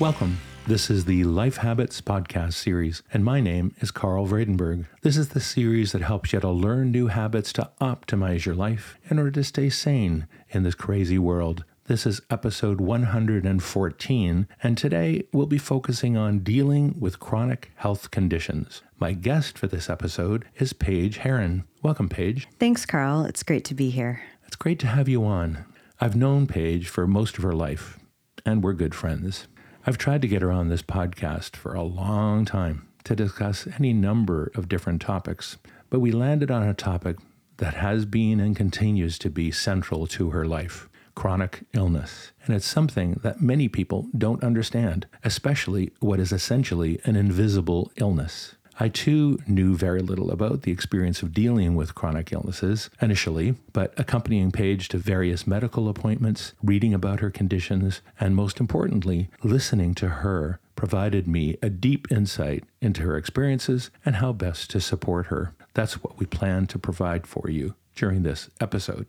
Welcome. This is the Life Habits podcast series, and my name is Carl Vredenberg. This is the series that helps you to learn new habits to optimize your life in order to stay sane in this crazy world. This is episode 114, and today we'll be focusing on dealing with chronic health conditions. My guest for this episode is Paige Heron. Welcome, Paige. Thanks, Carl. It's great to be here. It's great to have you on. I've known Paige for most of her life, and we're good friends. I've tried to get her on this podcast for a long time to discuss any number of different topics, but we landed on a topic that has been and continues to be central to her life chronic illness. And it's something that many people don't understand, especially what is essentially an invisible illness. I too knew very little about the experience of dealing with chronic illnesses initially, but accompanying Paige to various medical appointments, reading about her conditions, and most importantly, listening to her provided me a deep insight into her experiences and how best to support her. That's what we plan to provide for you during this episode.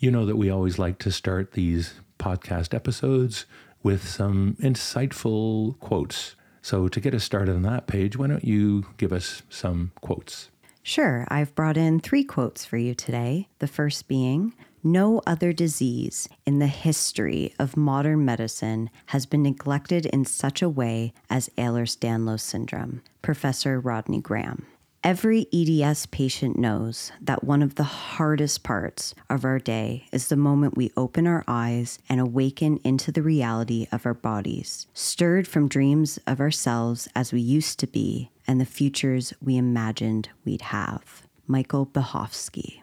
You know that we always like to start these podcast episodes with some insightful quotes so, to get us started on that Paige, why don't you give us some quotes? Sure. I've brought in three quotes for you today. The first being No other disease in the history of modern medicine has been neglected in such a way as Ehlers Danlos syndrome, Professor Rodney Grahame. Every EDS patient knows that one of the hardest parts of our day is the moment we open our eyes and awaken into the reality of our bodies, stirred from dreams of ourselves as we used to be and the futures we imagined we'd have. Michael Bihovsky.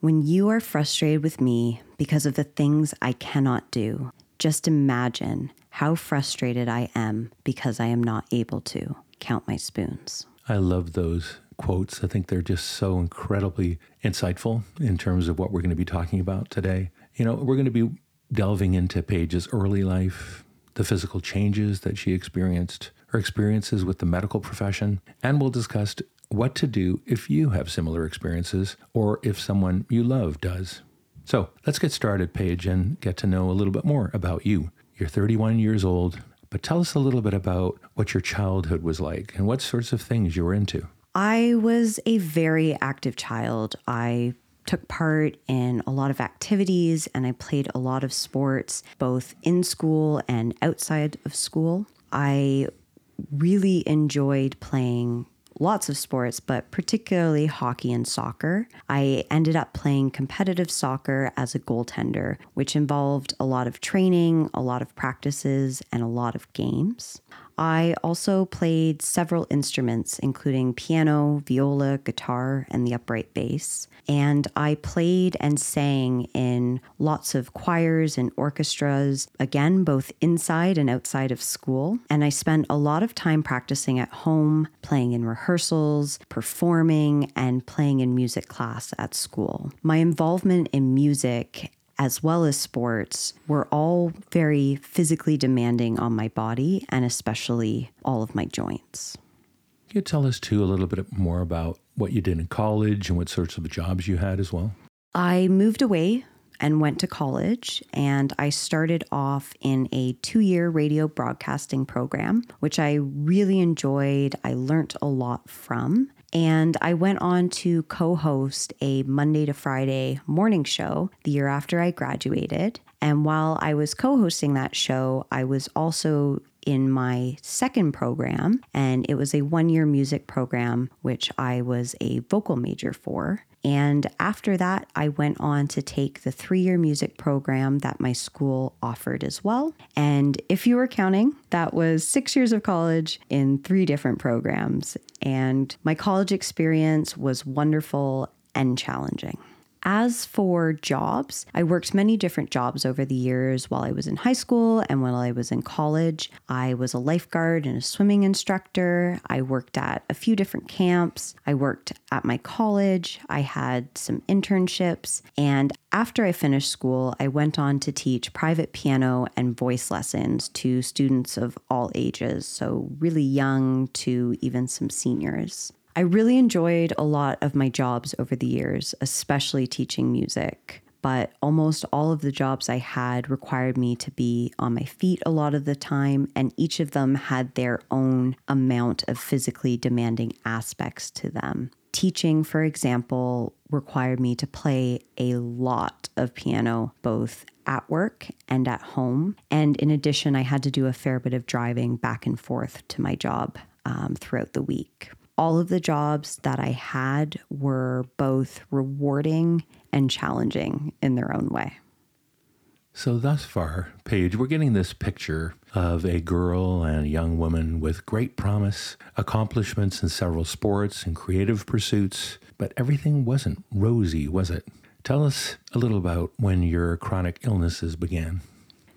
When you are frustrated with me because of the things I cannot do, just imagine how frustrated I am because I am not able to count my spoons. I love those quotes. I think they're just so incredibly insightful in terms of what we're going to be talking about today. You know, we're going to be delving into Paige's early life, the physical changes that she experienced, her experiences with the medical profession, and we'll discuss what to do if you have similar experiences or if someone you love does. So let's get started, Paige, and get to know a little bit more about you. You're 31 years old, but tell us a little bit about what your childhood was like and what sorts of things you were into. I was a very active child. I took part in a lot of activities and I played a lot of sports, both in school and outside of school. I really enjoyed playing lots of sports, but particularly hockey and soccer. I ended up playing competitive soccer as a goaltender, which involved a lot of training, a lot of practices, and a lot of games. I also played several instruments, including piano, viola, guitar, and the upright bass. And I played and sang in lots of choirs and orchestras, again, both inside and outside of school. And I spent a lot of time practicing at home, playing in rehearsals, performing, and playing in music class at school. My involvement in music as well as sports were all very physically demanding on my body and especially all of my joints. Can you tell us too a little bit more about what you did in college and what sorts of jobs you had as well? I moved away and went to college and I started off in a 2-year radio broadcasting program which I really enjoyed. I learned a lot from and I went on to co host a Monday to Friday morning show the year after I graduated. And while I was co hosting that show, I was also in my second program, and it was a one year music program, which I was a vocal major for. And after that, I went on to take the three year music program that my school offered as well. And if you were counting, that was six years of college in three different programs. And my college experience was wonderful and challenging. As for jobs, I worked many different jobs over the years while I was in high school and while I was in college. I was a lifeguard and a swimming instructor. I worked at a few different camps. I worked at my college. I had some internships. And after I finished school, I went on to teach private piano and voice lessons to students of all ages, so really young to even some seniors. I really enjoyed a lot of my jobs over the years, especially teaching music. but almost all of the jobs I had required me to be on my feet a lot of the time, and each of them had their own amount of physically demanding aspects to them. Teaching, for example, required me to play a lot of piano, both at work and at home. And in addition, I had to do a fair bit of driving back and forth to my job um, throughout the week. All of the jobs that I had were both rewarding and challenging in their own way. So, thus far, Paige, we're getting this picture of a girl and a young woman with great promise, accomplishments in several sports and creative pursuits, but everything wasn't rosy, was it? Tell us a little about when your chronic illnesses began.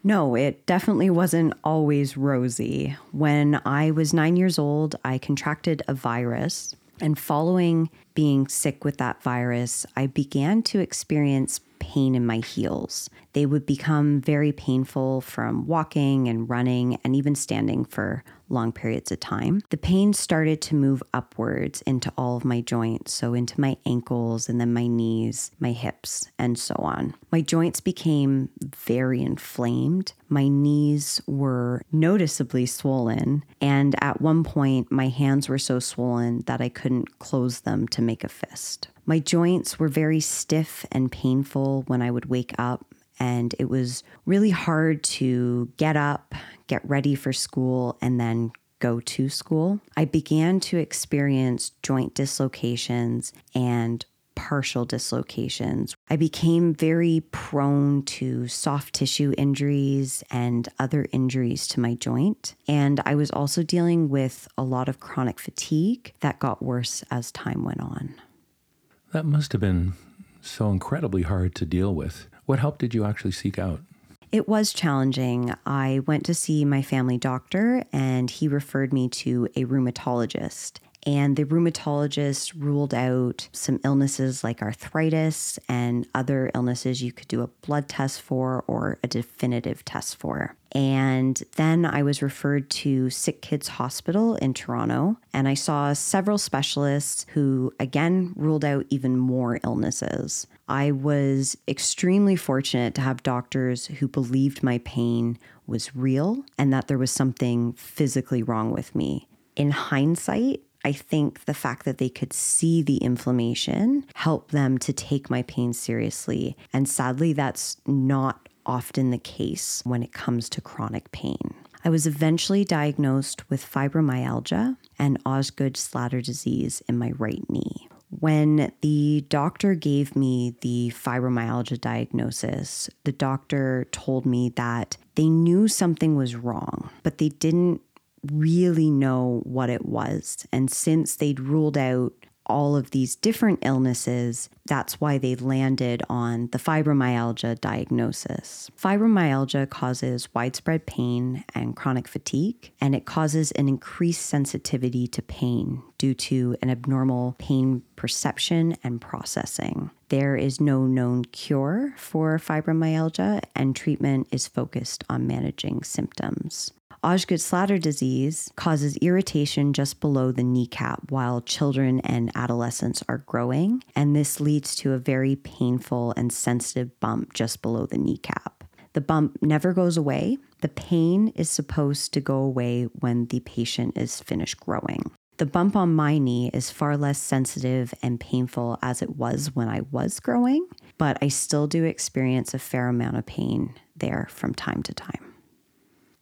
No, it definitely wasn't always rosy. When I was nine years old, I contracted a virus. And following being sick with that virus, I began to experience pain in my heels. They would become very painful from walking and running and even standing for long periods of time. The pain started to move upwards into all of my joints, so into my ankles and then my knees, my hips, and so on. My joints became very inflamed. My knees were noticeably swollen, and at one point, my hands were so swollen that I couldn't close them to make a fist. My joints were very stiff and painful when I would wake up, and it was really hard to get up, get ready for school, and then go to school. I began to experience joint dislocations and partial dislocations. I became very prone to soft tissue injuries and other injuries to my joint. And I was also dealing with a lot of chronic fatigue that got worse as time went on. That must have been so incredibly hard to deal with. What help did you actually seek out? It was challenging. I went to see my family doctor and he referred me to a rheumatologist. And the rheumatologist ruled out some illnesses like arthritis and other illnesses you could do a blood test for or a definitive test for. And then I was referred to Sick Kids Hospital in Toronto, and I saw several specialists who again ruled out even more illnesses. I was extremely fortunate to have doctors who believed my pain was real and that there was something physically wrong with me. In hindsight, I think the fact that they could see the inflammation helped them to take my pain seriously. And sadly, that's not often the case when it comes to chronic pain. I was eventually diagnosed with fibromyalgia and Osgood Schlatter disease in my right knee. When the doctor gave me the fibromyalgia diagnosis, the doctor told me that they knew something was wrong, but they didn't really know what it was. And since they'd ruled out all of these different illnesses, that's why they landed on the fibromyalgia diagnosis. Fibromyalgia causes widespread pain and chronic fatigue, and it causes an increased sensitivity to pain due to an abnormal pain perception and processing. There is no known cure for fibromyalgia, and treatment is focused on managing symptoms. Osgood Schlatter disease causes irritation just below the kneecap while children and adolescents are growing, and this leads to a very painful and sensitive bump just below the kneecap. The bump never goes away. The pain is supposed to go away when the patient is finished growing. The bump on my knee is far less sensitive and painful as it was when I was growing, but I still do experience a fair amount of pain there from time to time.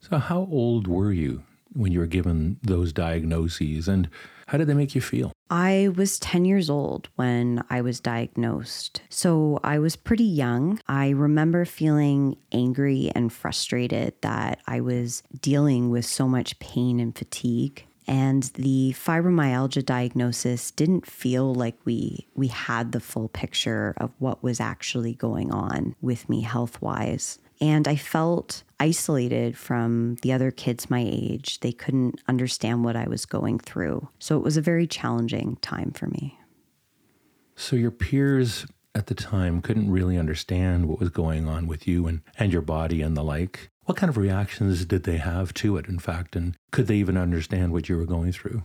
So, how old were you when you were given those diagnoses and how did they make you feel? I was 10 years old when I was diagnosed. So I was pretty young. I remember feeling angry and frustrated that I was dealing with so much pain and fatigue. And the fibromyalgia diagnosis didn't feel like we we had the full picture of what was actually going on with me health wise. And I felt isolated from the other kids my age. They couldn't understand what I was going through. So it was a very challenging time for me. So your peers at the time couldn't really understand what was going on with you and, and your body and the like. What kind of reactions did they have to it, in fact? And could they even understand what you were going through?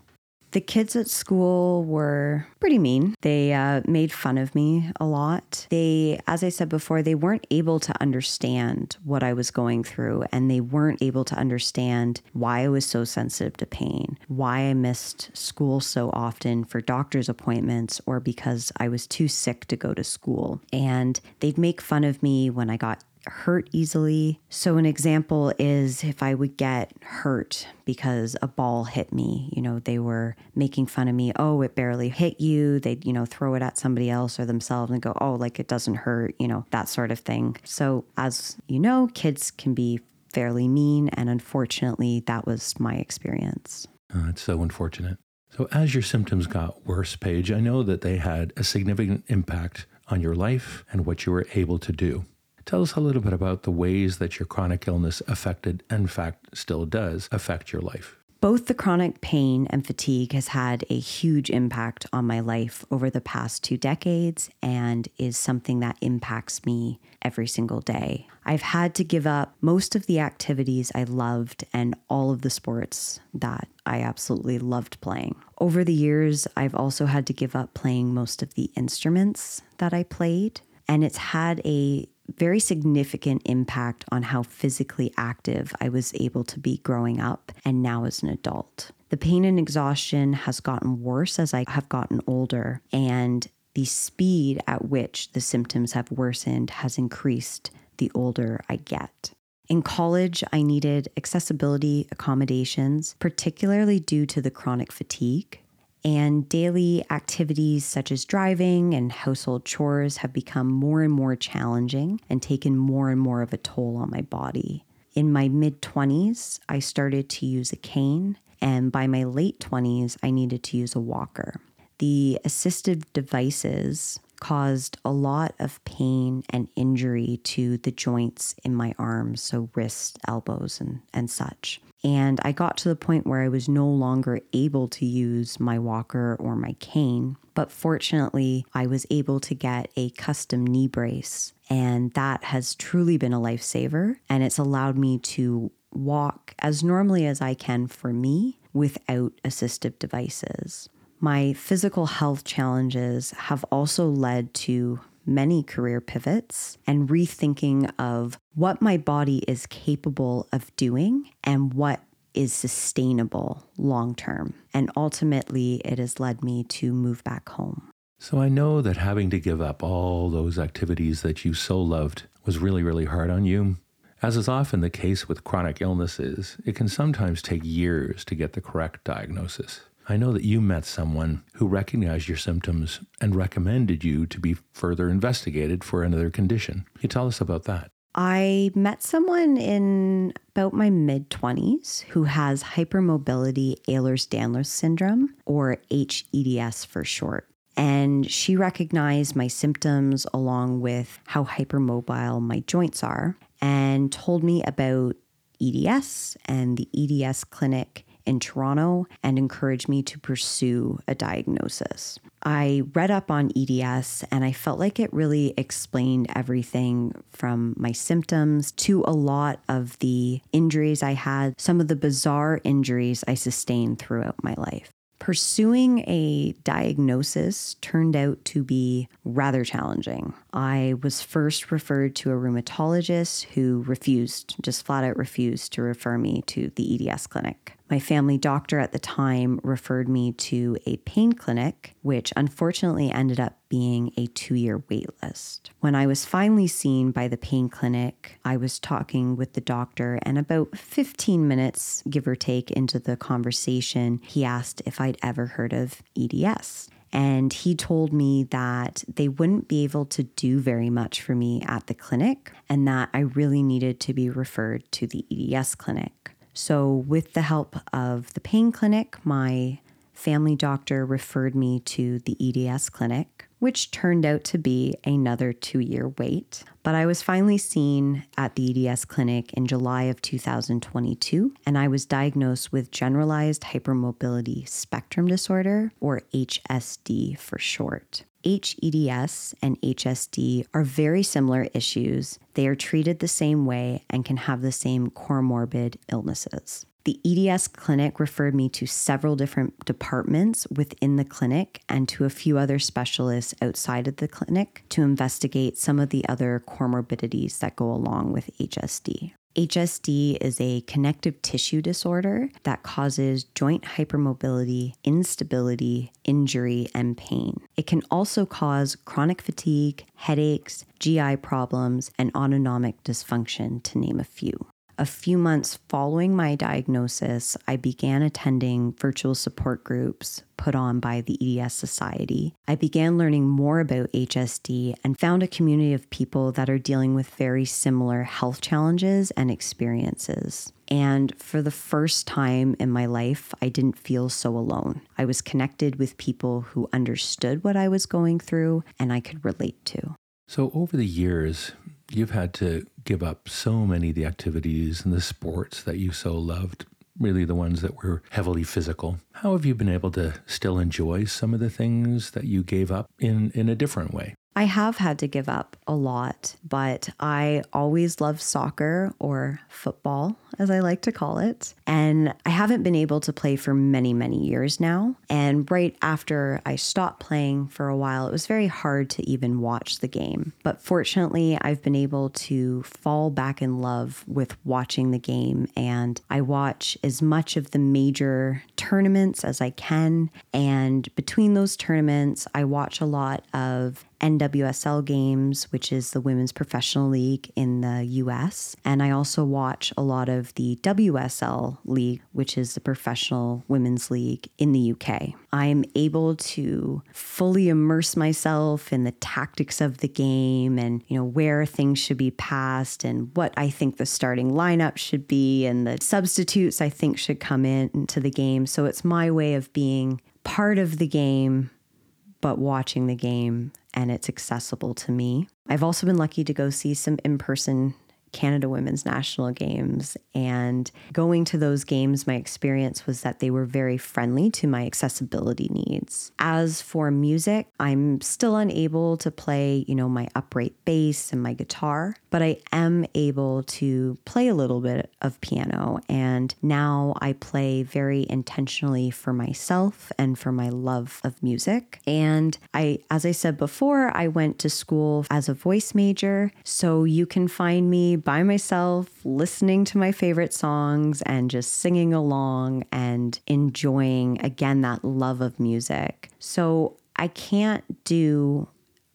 The kids at school were pretty mean. They uh, made fun of me a lot. They, as I said before, they weren't able to understand what I was going through, and they weren't able to understand why I was so sensitive to pain, why I missed school so often for doctor's appointments, or because I was too sick to go to school. And they'd make fun of me when I got hurt easily. So, an example is if I would get hurt because a ball hit me, you know, they were making fun of me. Oh, it barely hit you. They'd, you know, throw it at somebody else or themselves and go, oh, like it doesn't hurt, you know, that sort of thing. So, as you know, kids can be fairly mean. And unfortunately, that was my experience. Oh, it's so unfortunate. So, as your symptoms got worse, Paige, I know that they had a significant impact on your life and what you were able to do. Tell us a little bit about the ways that your chronic illness affected, in fact still does, affect your life. Both the chronic pain and fatigue has had a huge impact on my life over the past two decades and is something that impacts me every single day. I've had to give up most of the activities I loved and all of the sports that I absolutely loved playing. Over the years, I've also had to give up playing most of the instruments that I played, and it's had a very significant impact on how physically active I was able to be growing up and now as an adult. The pain and exhaustion has gotten worse as I have gotten older, and the speed at which the symptoms have worsened has increased the older I get. In college, I needed accessibility accommodations, particularly due to the chronic fatigue and daily activities such as driving and household chores have become more and more challenging and taken more and more of a toll on my body. In my mid 20s, I started to use a cane, and by my late 20s, I needed to use a walker. The assistive devices caused a lot of pain and injury to the joints in my arms, so wrists, elbows, and, and such. And I got to the point where I was no longer able to use my walker or my cane. But fortunately, I was able to get a custom knee brace. And that has truly been a lifesaver. And it's allowed me to walk as normally as I can for me without assistive devices. My physical health challenges have also led to many career pivots and rethinking of what my body is capable of doing and what is sustainable long term. And ultimately, it has led me to move back home. So I know that having to give up all those activities that you so loved was really, really hard on you. As is often the case with chronic illnesses, it can sometimes take years to get the correct diagnosis. I know that you met someone who recognized your symptoms and recommended you to be further investigated for another condition. Can you tell us about that? I met someone in about my mid 20s who has hypermobility Ehlers Danlos syndrome, or HEDS for short. And she recognized my symptoms along with how hypermobile my joints are and told me about EDS and the EDS clinic in Toronto and encouraged me to pursue a diagnosis. I read up on EDS and I felt like it really explained everything from my symptoms to a lot of the injuries I had, some of the bizarre injuries I sustained throughout my life. Pursuing a diagnosis turned out to be rather challenging. I was first referred to a rheumatologist who refused, just flat out refused to refer me to the EDS clinic. My family doctor at the time referred me to a pain clinic, which unfortunately ended up being a two year wait list. When I was finally seen by the pain clinic, I was talking with the doctor, and about 15 minutes, give or take, into the conversation, he asked if I'd ever heard of EDS. And he told me that they wouldn't be able to do very much for me at the clinic and that I really needed to be referred to the EDS clinic. So, with the help of the pain clinic, my family doctor referred me to the EDS clinic, which turned out to be another two year wait. But I was finally seen at the EDS clinic in July of 2022, and I was diagnosed with generalized hypermobility spectrum disorder, or HSD for short. HEDS and HSD are very similar issues. They are treated the same way and can have the same comorbid illnesses. The EDS clinic referred me to several different departments within the clinic and to a few other specialists outside of the clinic to investigate some of the other comorbidities that go along with HSD. HSD is a connective tissue disorder that causes joint hypermobility, instability, injury, and pain. It can also cause chronic fatigue, headaches, GI problems, and autonomic dysfunction, to name a few a few months following my diagnosis, I began attending virtual support groups put on by the EDS Society. I began learning more about HSD and found a community of people that are dealing with very similar health challenges and experiences. And for the first time in my life, I didn't feel so alone. I was connected with people who understood what I was going through and I could relate to. So, over the years, you've had to give up so many of the activities and the sports that you so loved, really the ones that were heavily physical. How have you been able to still enjoy some of the things that you gave up in, in a different way? I have had to give up a lot, but I always loved soccer or football, as I like to call it. And I haven't been able to play for many, many years now. And right after I stopped playing for a while, it was very hard to even watch the game. But fortunately, I've been able to fall back in love with watching the game. And I watch as much of the major tournaments as I can. And between those tournaments, I watch a lot of NWSL games, which is the Women's Professional League in the US. And I also watch a lot of the WSL League, which is the Professional Women's League in the UK. I'm able to fully immerse myself in the tactics of the game and, you know, where things should be passed and what I think the starting lineup should be and the substitutes I think should come in into the game. So it's my way of being part of the game but watching the game and it's accessible to me. I've also been lucky to go see some in person Canada Women's National Games. And going to those games, my experience was that they were very friendly to my accessibility needs. As for music, I'm still unable to play, you know, my upright bass and my guitar, but I am able to play a little bit of piano. And now I play very intentionally for myself and for my love of music. And I, as I said before, I went to school as a voice major. So you can find me by myself, listening to my favorite songs and just singing along and enjoying, again, that love of music. So I can't do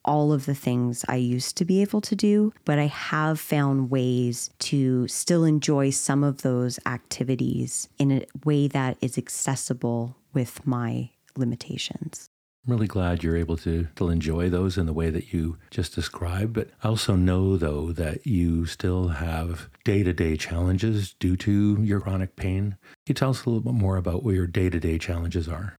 all of the things I used to be able to do, but I have found ways to still enjoy some of those activities in a way that is accessible with my limitations. I'm really glad you're able to still enjoy those in the way that you just described. But I also know, though, that you still have day to day challenges due to your chronic pain. Can you tell us a little bit more about what your day to day challenges are?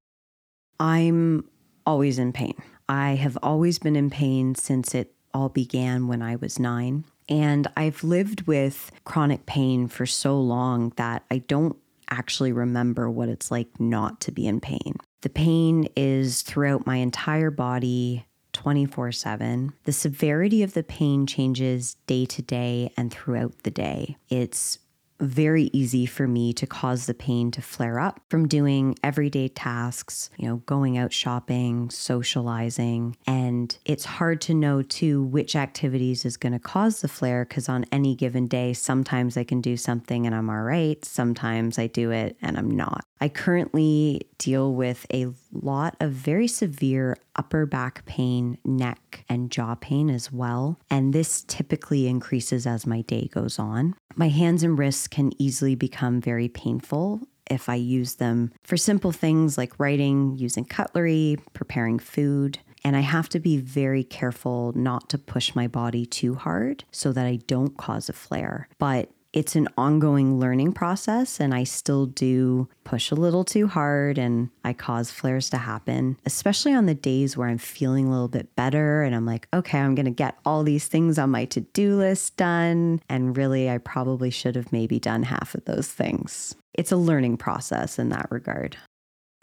I'm always in pain. I have always been in pain since it all began when I was nine. And I've lived with chronic pain for so long that I don't actually remember what it's like not to be in pain. The pain is throughout my entire body. 24 7. The severity of the pain changes day to day and throughout the day. It's very easy for me to cause the pain to flare up from doing everyday tasks, you know, going out shopping, socializing. And it's hard to know too which activities is going to cause the flare because on any given day, sometimes I can do something and I'm all right. Sometimes I do it and I'm not. I currently deal with a lot of very severe upper back pain, neck, and jaw pain as well. And this typically increases as my day goes on. My hands and wrists can easily become very painful if I use them for simple things like writing, using cutlery, preparing food. And I have to be very careful not to push my body too hard so that I don't cause a flare. But it's an ongoing learning process, and I still do push a little too hard and I cause flares to happen, especially on the days where I'm feeling a little bit better and I'm like, okay, I'm going to get all these things on my to do list done. And really, I probably should have maybe done half of those things. It's a learning process in that regard.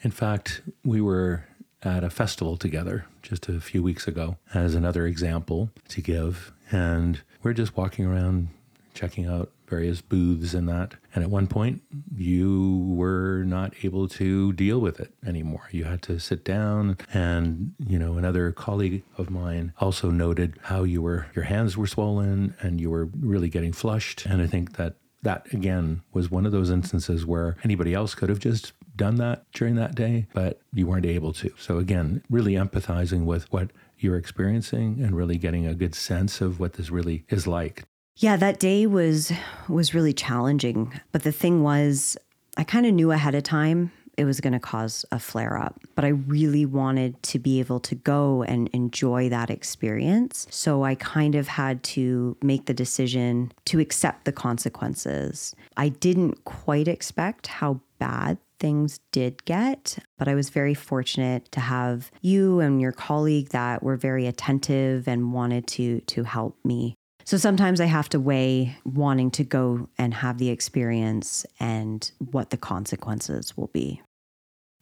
In fact, we were at a festival together just a few weeks ago as another example to give. And we're just walking around checking out various booths and that. And at one point, you were not able to deal with it anymore. You had to sit down. And, you know, another colleague of mine also noted how you were, your hands were swollen and you were really getting flushed. And I think that that again was one of those instances where anybody else could have just done that during that day, but you weren't able to. So again, really empathizing with what you're experiencing and really getting a good sense of what this really is like. Yeah, that day was was really challenging, but the thing was I kind of knew ahead of time it was going to cause a flare up, but I really wanted to be able to go and enjoy that experience. So I kind of had to make the decision to accept the consequences. I didn't quite expect how bad things did get, but I was very fortunate to have you and your colleague that were very attentive and wanted to to help me. So sometimes I have to weigh wanting to go and have the experience and what the consequences will be.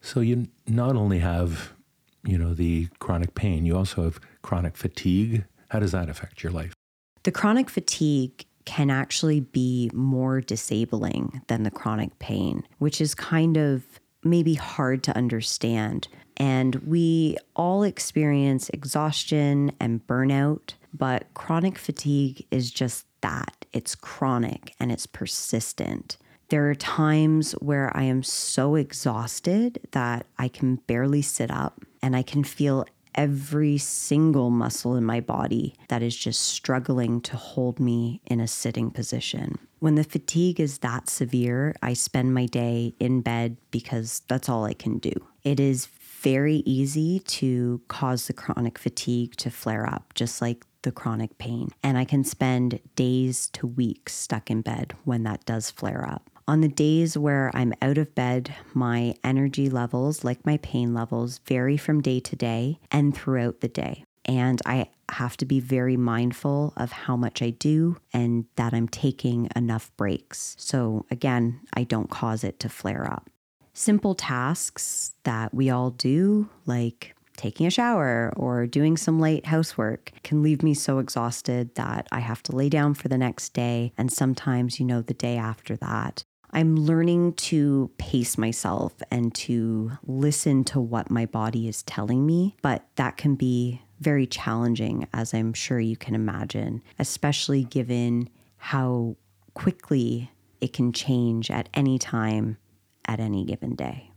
So you not only have, you know, the chronic pain, you also have chronic fatigue. How does that affect your life? The chronic fatigue can actually be more disabling than the chronic pain, which is kind of maybe hard to understand. And we all experience exhaustion and burnout, but chronic fatigue is just that it's chronic and it's persistent. There are times where I am so exhausted that I can barely sit up and I can feel every single muscle in my body that is just struggling to hold me in a sitting position. When the fatigue is that severe, I spend my day in bed because that's all I can do. It is very easy to cause the chronic fatigue to flare up, just like the chronic pain. And I can spend days to weeks stuck in bed when that does flare up. On the days where I'm out of bed, my energy levels, like my pain levels, vary from day to day and throughout the day. And I have to be very mindful of how much I do and that I'm taking enough breaks. So, again, I don't cause it to flare up. Simple tasks that we all do, like taking a shower or doing some light housework can leave me so exhausted that I have to lay down for the next day and sometimes, you know, the day after that. I'm learning to pace myself and to listen to what my body is telling me, but that can be very challenging, as I'm sure you can imagine, especially given how quickly it can change at any time, at any given day.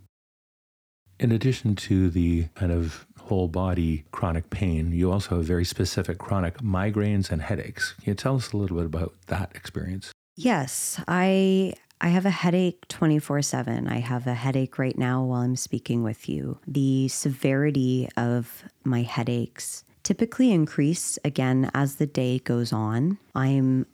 In addition to the kind of whole body chronic pain, you also have very specific chronic migraines and headaches. Can you tell us a little bit about that experience? Yes, I I have a headache 24 7. I have a headache right now while I'm speaking with you. The severity of my headaches typically increase again as the day goes on. I'm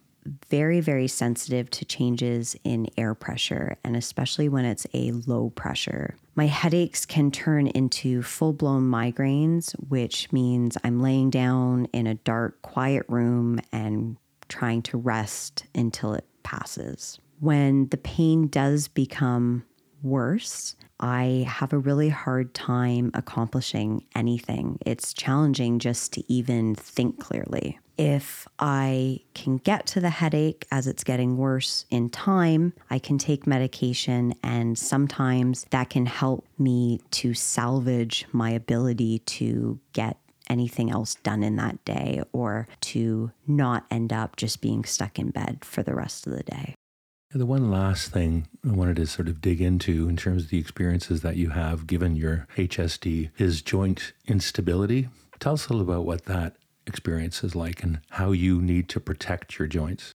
very, very sensitive to changes in air pressure, and especially when it's a low pressure. My headaches can turn into full blown migraines, which means I'm laying down in a dark, quiet room and trying to rest until it passes when the pain does become worse, I have a really hard time accomplishing anything. It's challenging just to even think clearly. If I can get to the headache as it's getting worse in time, I can take medication, and sometimes that can help me to salvage my ability to get anything else done in that day or to not end up just being stuck in bed for the rest of the day. The one last thing I wanted to sort of dig into in terms of the experiences that you have given your HSD is joint instability. Tell us a little about what that experience is like and how you need to protect your joints.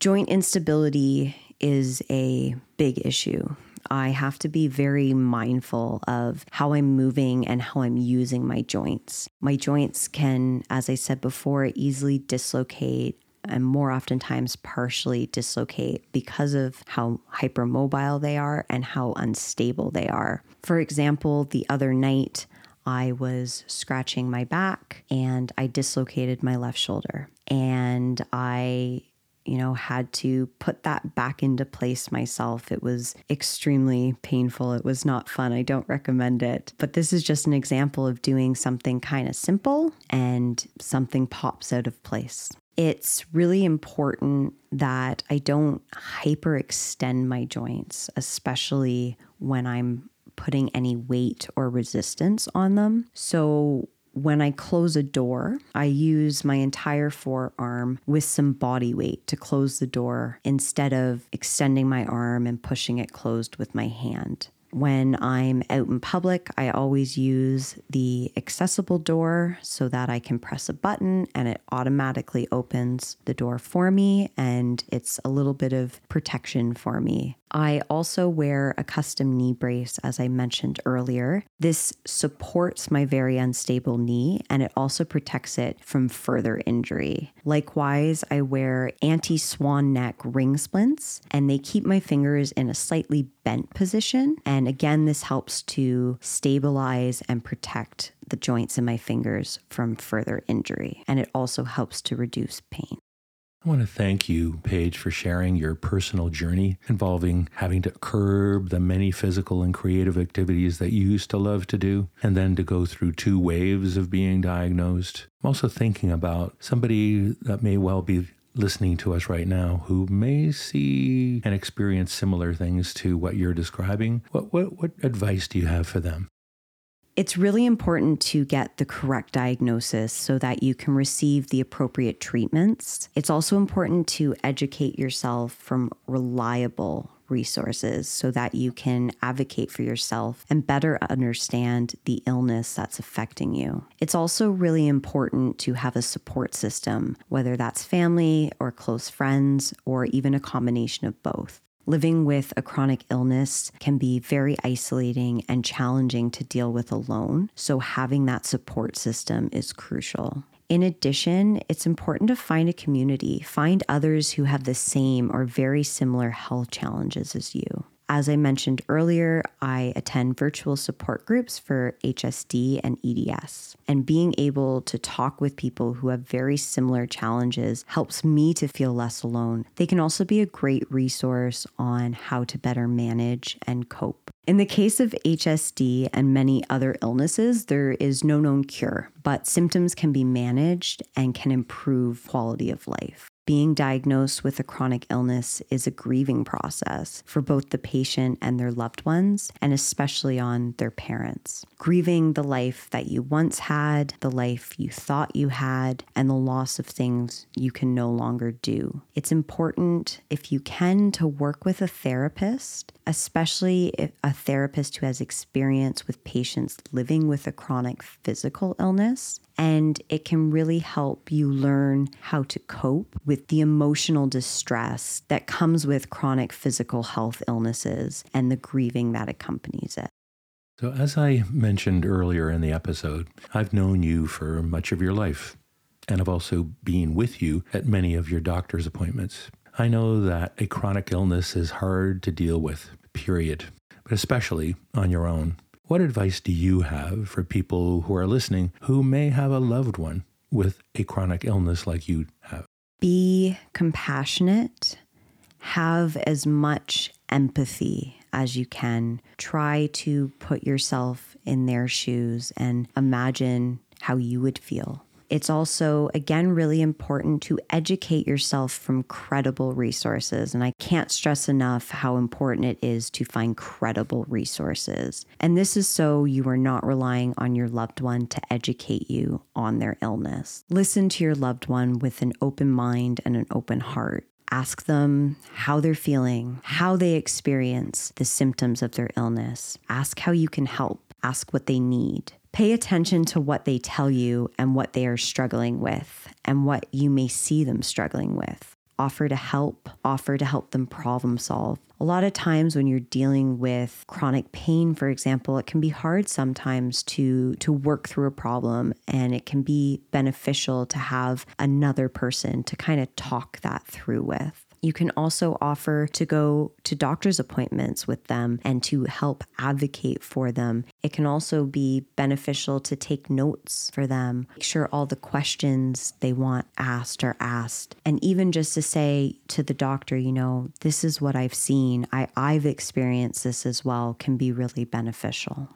Joint instability is a big issue. I have to be very mindful of how I'm moving and how I'm using my joints. My joints can, as I said before, easily dislocate and more oftentimes partially dislocate because of how hypermobile they are and how unstable they are. For example, the other night, I was scratching my back and I dislocated my left shoulder. And I, you know, had to put that back into place myself. It was extremely painful. It was not fun. I don't recommend it. But this is just an example of doing something kind of simple and something pops out of place. It's really important that I don't hyperextend my joints, especially when I'm putting any weight or resistance on them. So when I close a door, I use my entire forearm with some body weight to close the door instead of extending my arm and pushing it closed with my hand. When I'm out in public, I always use the accessible door so that I can press a button and it automatically opens the door for me, and it's a little bit of protection for me. I also wear a custom knee brace, as I mentioned earlier. This supports my very unstable knee and it also protects it from further injury. Likewise, I wear anti swan neck ring splints and they keep my fingers in a slightly bent position. And again, this helps to stabilize and protect the joints in my fingers from further injury. And it also helps to reduce pain. I want to thank you, Paige, for sharing your personal journey involving having to curb the many physical and creative activities that you used to love to do, and then to go through two waves of being diagnosed. I'm also thinking about somebody that may well be listening to us right now who may see and experience similar things to what you're describing. What, what, what advice do you have for them? It's really important to get the correct diagnosis so that you can receive the appropriate treatments. It's also important to educate yourself from reliable resources so that you can advocate for yourself and better understand the illness that's affecting you. It's also really important to have a support system, whether that's family or close friends or even a combination of both. Living with a chronic illness can be very isolating and challenging to deal with alone, so having that support system is crucial. In addition, it's important to find a community, find others who have the same or very similar health challenges as you. As I mentioned earlier, I attend virtual support groups for HSD and EDS. And being able to talk with people who have very similar challenges helps me to feel less alone. They can also be a great resource on how to better manage and cope. In the case of HSD and many other illnesses, there is no known cure, but symptoms can be managed and can improve quality of life. Being diagnosed with a chronic illness is a grieving process for both the patient and their loved ones, and especially on their parents. Grieving the life that you once had, the life you thought you had, and the loss of things you can no longer do. It's important, if you can, to work with a therapist, especially a therapist who has experience with patients living with a chronic physical illness and it can really help you learn how to cope with the emotional distress that comes with chronic physical health illnesses and the grieving that accompanies it. So, as I mentioned earlier in the episode, I've known you for much of your life, and I've also been with you at many of your doctor's appointments. I know that a chronic illness is hard to deal with, period, but especially on your own. What advice do you have for people who are listening who may have a loved one with a chronic illness like you have? Be compassionate, have as much empathy as you can. Try to put yourself in their shoes and imagine how you would feel. It's also, again, really important to educate yourself from credible resources. And I can't stress enough how important it is to find credible resources. And this is so you are not relying on your loved one to educate you on their illness. Listen to your loved one with an open mind and an open heart ask them how they're feeling, how they experience the symptoms of their illness. Ask how you can help, ask what they need. Pay attention to what they tell you and what they are struggling with and what you may see them struggling with. Offer to help, offer to help them problem solve. A lot of times when you're dealing with chronic pain, for example, it can be hard sometimes to to work through a problem and it can be beneficial to have another person to kind of talk that through with. You can also offer to go to doctor's appointments with them and to help advocate for them. It can also be beneficial to take notes for them, make sure all the questions they want asked are asked. And even just to say to the doctor, you know, this is what I've seen, I, I've experienced this as well, can be really beneficial.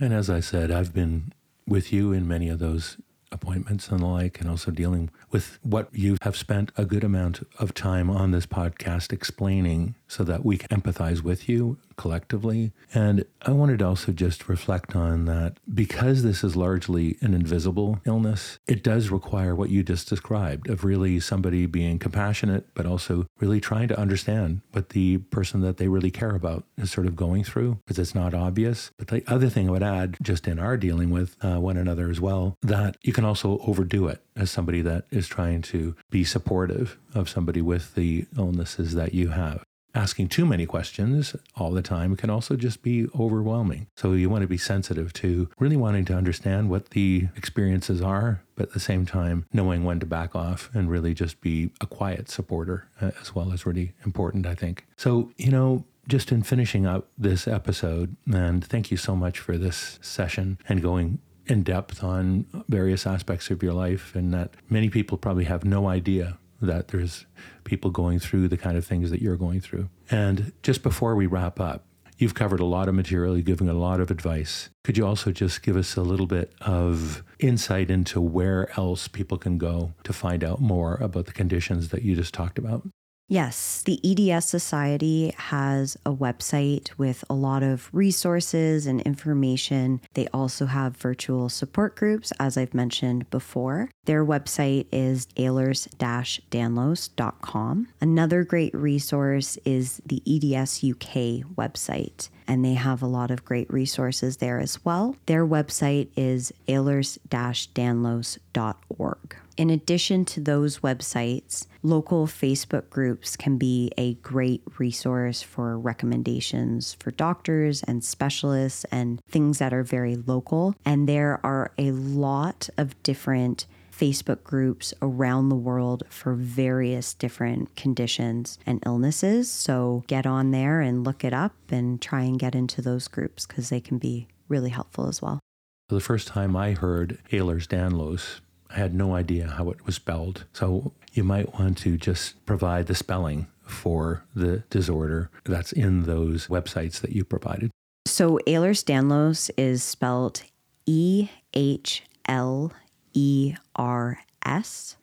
And as I said, I've been with you in many of those appointments and the like, and also dealing with what you have spent a good amount of time on this podcast explaining so that we can empathize with you collectively. And I wanted to also just reflect on that because this is largely an invisible illness, it does require what you just described of really somebody being compassionate, but also really trying to understand what the person that they really care about is sort of going through because it's not obvious. But the other thing I would add, just in our dealing with uh, one another as well, that you can also overdo it as somebody that is trying to be supportive of somebody with the illnesses that you have asking too many questions all the time can also just be overwhelming. So you want to be sensitive to really wanting to understand what the experiences are, but at the same time, knowing when to back off and really just be a quiet supporter uh, as well is really important, I think. So, you know, just in finishing up this episode, and thank you so much for this session and going in depth on various aspects of your life, and that many people probably have no idea that there's people going through the kind of things that you're going through. And just before we wrap up, you've covered a lot of material, you've given a lot of advice. Could you also just give us a little bit of insight into where else people can go to find out more about the conditions that you just talked about? Yes, the EDS Society has a website with a lot of resources and information. They also have virtual support groups, as I've mentioned before. Their website is ehlers-danlos.com. Another great resource is the EDS UK website and they have a lot of great resources there as well. Their website is ehlers-danlos.org. In addition to those websites, local Facebook groups can be a great resource for recommendations for doctors and specialists and things that are very local. And there are a lot of different Facebook groups around the world for various different conditions and illnesses. So get on there and look it up and try and get into those groups because they can be really helpful as well. For The first time I heard Ehlers Danlos, I had no idea how it was spelled. So you might want to just provide the spelling for the disorder that's in those websites that you provided. So Ehlers Danlos is spelled E H L E R S.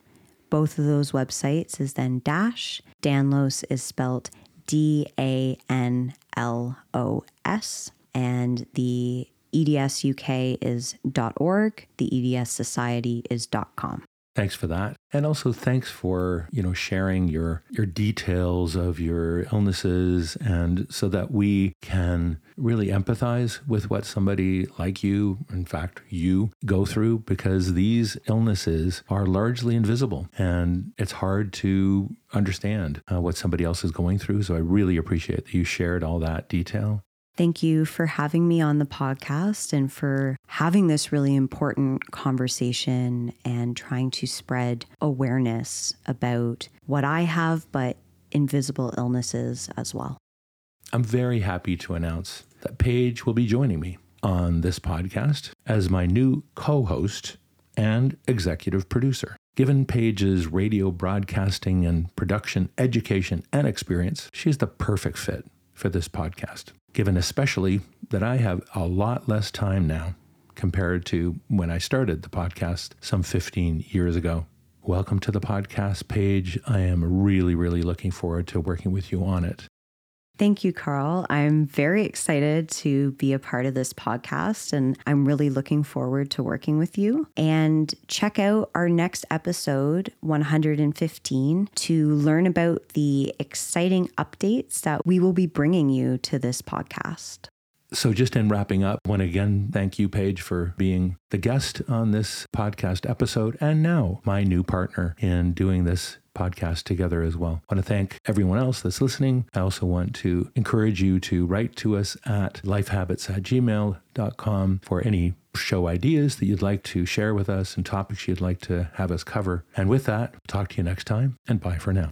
Both of those websites is then dash. Danlos is spelled D A N L O S. And the EDS UK is .org. The EDS Society is .com. Thanks for that. And also thanks for, you know, sharing your your details of your illnesses and so that we can really empathize with what somebody like you, in fact, you go through because these illnesses are largely invisible and it's hard to understand uh, what somebody else is going through. So I really appreciate that you shared all that detail. Thank you for having me on the podcast and for having this really important conversation and trying to spread awareness about what I have, but invisible illnesses as well. I'm very happy to announce that Paige will be joining me on this podcast as my new co host and executive producer. Given Paige's radio broadcasting and production education and experience, she's the perfect fit for this podcast given especially that I have a lot less time now compared to when I started the podcast some 15 years ago. Welcome to the podcast Paige. I am really, really looking forward to working with you on it. Thank you, Carl. I'm very excited to be a part of this podcast, and I'm really looking forward to working with you. And check out our next episode, 115, to learn about the exciting updates that we will be bringing you to this podcast. So, just in wrapping up, want to again thank you, Paige, for being the guest on this podcast episode and now my new partner in doing this podcast together as well. I want to thank everyone else that's listening. I also want to encourage you to write to us at lifehabits at gmail.com for any show ideas that you'd like to share with us and topics you'd like to have us cover. And with that, talk to you next time and bye for now.